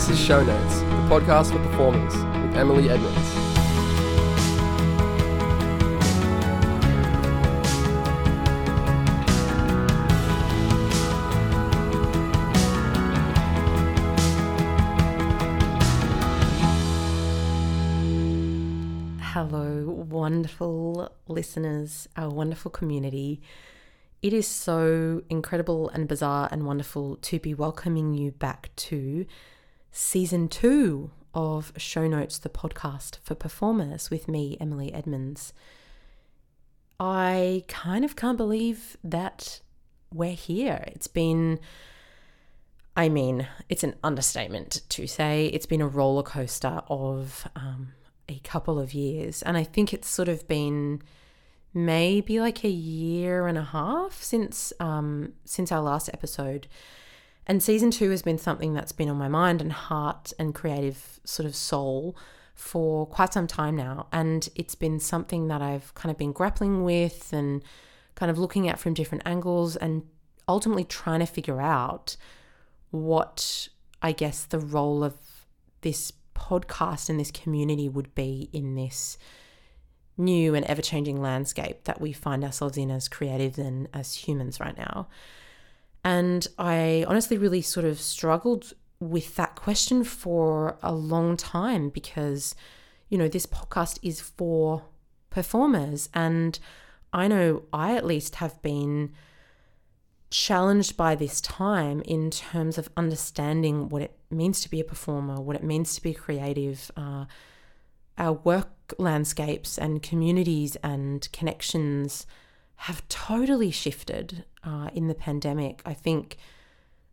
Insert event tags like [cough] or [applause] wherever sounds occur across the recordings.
This is Show Notes, the podcast for performers with Emily Edmonds. Hello, wonderful listeners, our wonderful community. It is so incredible and bizarre and wonderful to be welcoming you back to season two of Show Notes, the podcast for performers with me, Emily Edmonds. I kind of can't believe that we're here. It's been, I mean, it's an understatement to say it's been a roller coaster of um, a couple of years. And I think it's sort of been maybe like a year and a half since um, since our last episode. And season two has been something that's been on my mind and heart and creative sort of soul for quite some time now. And it's been something that I've kind of been grappling with and kind of looking at from different angles and ultimately trying to figure out what I guess the role of this podcast and this community would be in this new and ever changing landscape that we find ourselves in as creatives and as humans right now. And I honestly really sort of struggled with that question for a long time because, you know, this podcast is for performers. And I know I at least have been challenged by this time in terms of understanding what it means to be a performer, what it means to be creative, uh, our work landscapes and communities and connections have totally shifted uh, in the pandemic. I think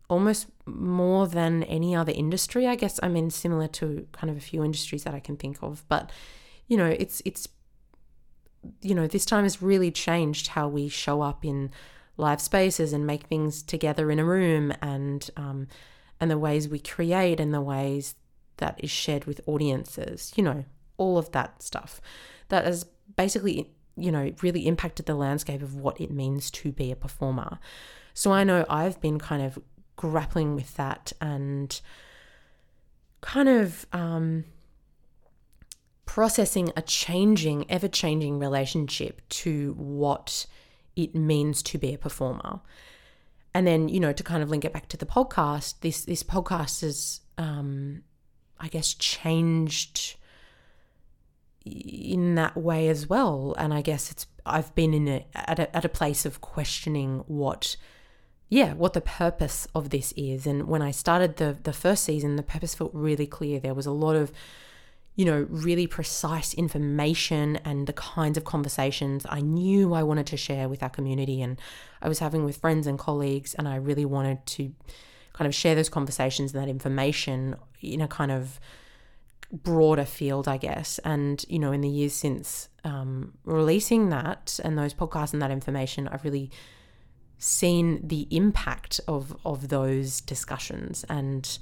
almost more than any other industry. I guess I mean similar to kind of a few industries that I can think of, but you know, it's it's you know, this time has really changed how we show up in live spaces and make things together in a room and um, and the ways we create and the ways that is shared with audiences you know all of that stuff that has basically you know really impacted the landscape of what it means to be a performer so i know i've been kind of grappling with that and kind of um, processing a changing ever changing relationship to what it means to be a performer. And then, you know, to kind of link it back to the podcast, this this podcast has, um, I guess, changed in that way as well. And I guess it's I've been in a at a, at a place of questioning what, yeah, what the purpose of this is. And when I started the the first season, the purpose felt really clear. There was a lot of you know, really precise information and the kinds of conversations I knew I wanted to share with our community and I was having with friends and colleagues. And I really wanted to kind of share those conversations and that information in a kind of broader field, I guess. And, you know, in the years since um, releasing that and those podcasts and that information, I've really seen the impact of, of those discussions. And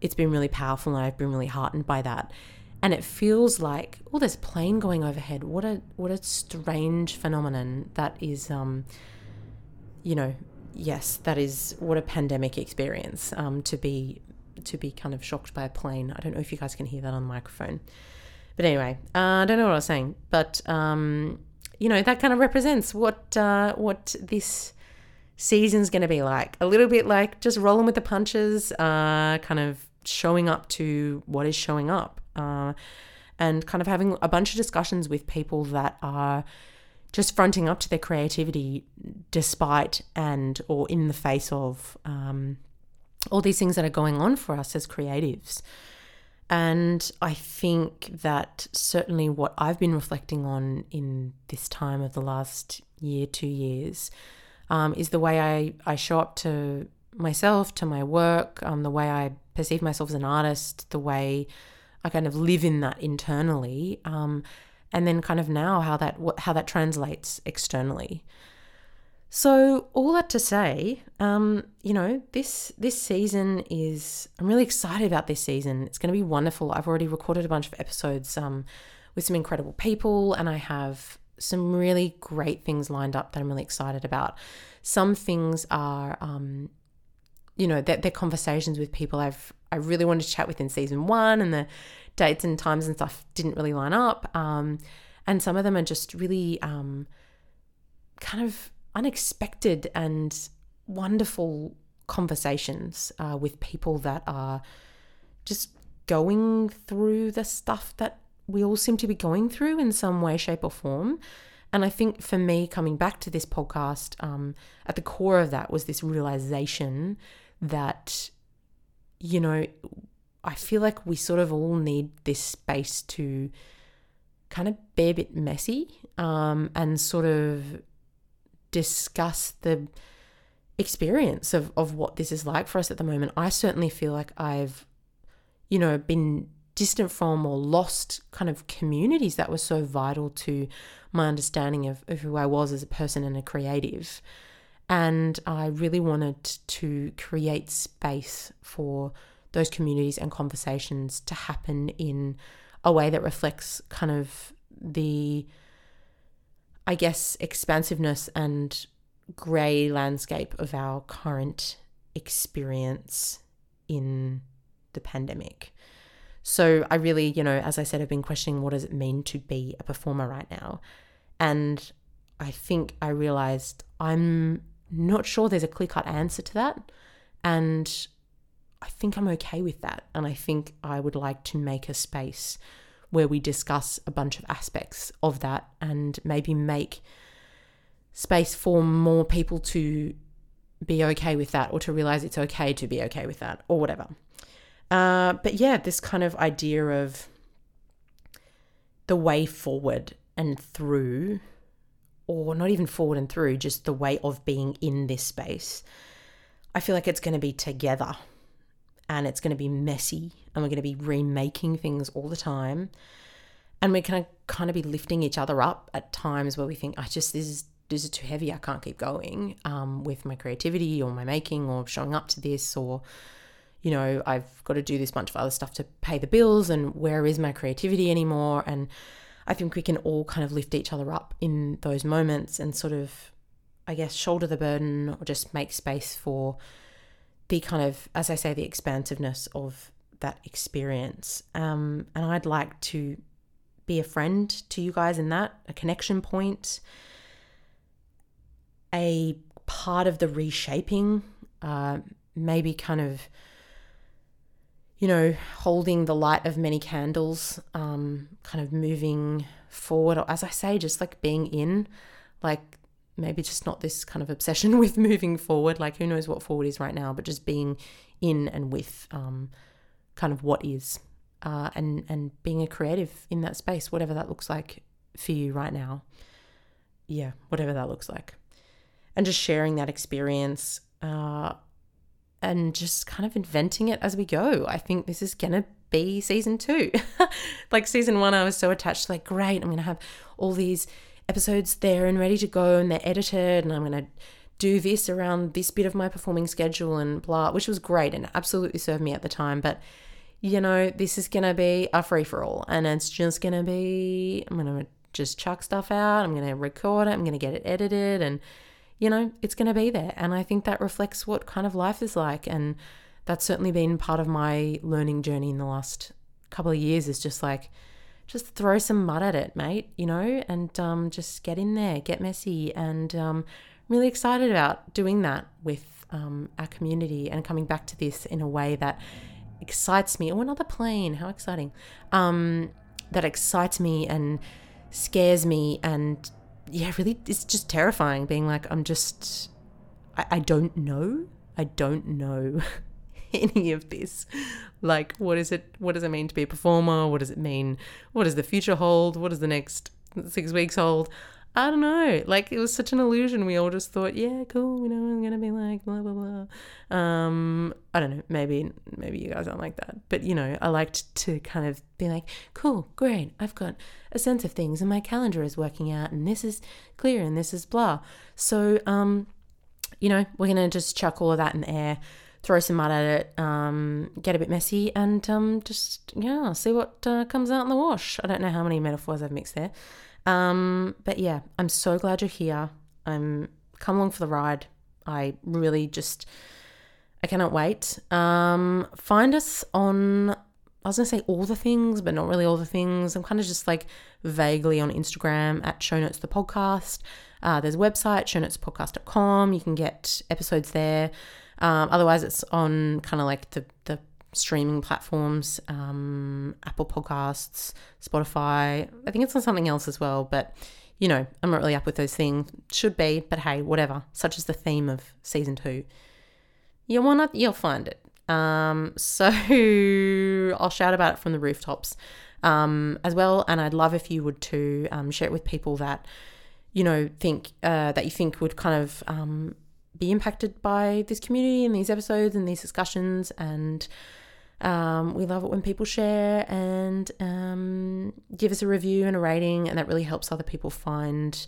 it's been really powerful and I've been really heartened by that and it feels like oh there's a plane going overhead what a what a strange phenomenon that is um you know yes that is what a pandemic experience um to be to be kind of shocked by a plane. I don't know if you guys can hear that on the microphone. But anyway uh, i don't know what i was saying but um you know that kind of represents what uh what this season's going to be like. A little bit like just rolling with the punches uh kind of showing up to what is showing up uh, and kind of having a bunch of discussions with people that are just fronting up to their creativity despite and or in the face of um, all these things that are going on for us as creatives. And I think that certainly what I've been reflecting on in this time of the last year, two years, um, is the way I, I show up to myself, to my work, um, the way I perceive myself as an artist, the way I kind of live in that internally, um, and then kind of now how that how that translates externally. So all that to say, um, you know, this this season is I'm really excited about this season. It's going to be wonderful. I've already recorded a bunch of episodes um, with some incredible people, and I have some really great things lined up that I'm really excited about. Some things are um, you know, they're, they're conversations with people I've I really wanted to chat with in season one, and the dates and times and stuff didn't really line up. Um, and some of them are just really um, kind of unexpected and wonderful conversations uh, with people that are just going through the stuff that we all seem to be going through in some way, shape, or form. And I think for me, coming back to this podcast, um, at the core of that was this realization that, you know, I feel like we sort of all need this space to kind of be a bit messy um, and sort of discuss the experience of, of what this is like for us at the moment. I certainly feel like I've, you know, been distant from or lost kind of communities that were so vital to my understanding of, of who I was as a person and a creative. And I really wanted to create space for those communities and conversations to happen in a way that reflects kind of the, I guess, expansiveness and grey landscape of our current experience in the pandemic. So I really, you know, as I said, I've been questioning what does it mean to be a performer right now. And I think I realized I'm not sure there's a clear cut answer to that. And I think I'm okay with that. And I think I would like to make a space where we discuss a bunch of aspects of that and maybe make space for more people to be okay with that or to realize it's okay to be okay with that or whatever. Uh, but yeah, this kind of idea of the way forward and through, or not even forward and through, just the way of being in this space. I feel like it's going to be together and it's going to be messy and we're going to be remaking things all the time. And we're going to kind of be lifting each other up at times where we think, I just, this is, this is too heavy. I can't keep going um, with my creativity or my making or showing up to this or you know, I've got to do this bunch of other stuff to pay the bills, and where is my creativity anymore? And I think we can all kind of lift each other up in those moments and sort of, I guess, shoulder the burden or just make space for kind of, as I say, the expansiveness of that experience. Um, and I'd like to be a friend to you guys in that, a connection point, a part of the reshaping, uh, maybe kind of you know, holding the light of many candles, um, kind of moving forward, or as I say, just like being in, like maybe just not this kind of obsession [laughs] with moving forward, like who knows what forward is right now, but just being in and with um, kind of what is, uh, and and being a creative in that space, whatever that looks like for you right now. Yeah, whatever that looks like, and just sharing that experience. Uh, and just kind of inventing it as we go. I think this is going to be season two. [laughs] like season one, I was so attached, like, great, I'm going to have all these episodes there and ready to go and they're edited and I'm going to do this around this bit of my performing schedule and blah, which was great and absolutely served me at the time. But, you know, this is going to be a free for all and it's just going to be, I'm going to just chuck stuff out, I'm going to record it, I'm going to get it edited and you know, it's going to be there. And I think that reflects what kind of life is like. And that's certainly been part of my learning journey in the last couple of years is just like, just throw some mud at it, mate, you know, and um, just get in there, get messy. And um, really excited about doing that with um, our community and coming back to this in a way that excites me. Oh, another plane, how exciting. Um, that excites me and scares me and yeah, really, it's just terrifying being like, I'm just, I, I don't know. I don't know [laughs] [laughs] any of this. Like, what is it? What does it mean to be a performer? What does it mean? What does the future hold? What does the next six weeks hold? I don't know. Like it was such an illusion. We all just thought, yeah, cool. You know, I'm gonna be like blah blah blah. Um, I don't know. Maybe maybe you guys aren't like that, but you know, I liked to kind of be like, cool, great. I've got a sense of things, and my calendar is working out, and this is clear, and this is blah. So, um, you know, we're gonna just chuck all of that in the air, throw some mud at it, um, get a bit messy, and um, just yeah, see what uh, comes out in the wash. I don't know how many metaphors I've mixed there. Um, but yeah, I'm so glad you're here. I'm come along for the ride. I really just I cannot wait. Um, find us on, I was going to say all the things, but not really all the things. I'm kind of just like vaguely on Instagram at Show Notes the Podcast. Uh, there's a website, show notes, shownotespodcast.com. You can get episodes there. Um, otherwise, it's on kind of like the, the streaming platforms um, Apple Podcasts, Spotify. I think it's on something else as well, but you know, I'm not really up with those things. Should be, but hey, whatever. Such is the theme of season two. You wanna, you'll find it. Um, [laughs] so I'll shout about it from the rooftops um, as well, and I'd love if you would too um, share it with people that you know think uh, that you think would kind of um, be impacted by this community and these episodes and these discussions. And um, we love it when people share and um, give us a review and a rating, and that really helps other people find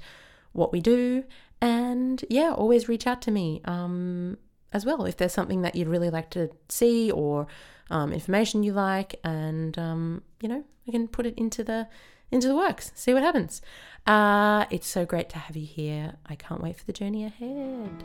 what we do. And yeah, always reach out to me um, as well if there's something that you'd really like to see or um, information you like, and um, you know, we can put it into the into the works. See what happens. Uh, it's so great to have you here. I can't wait for the journey ahead.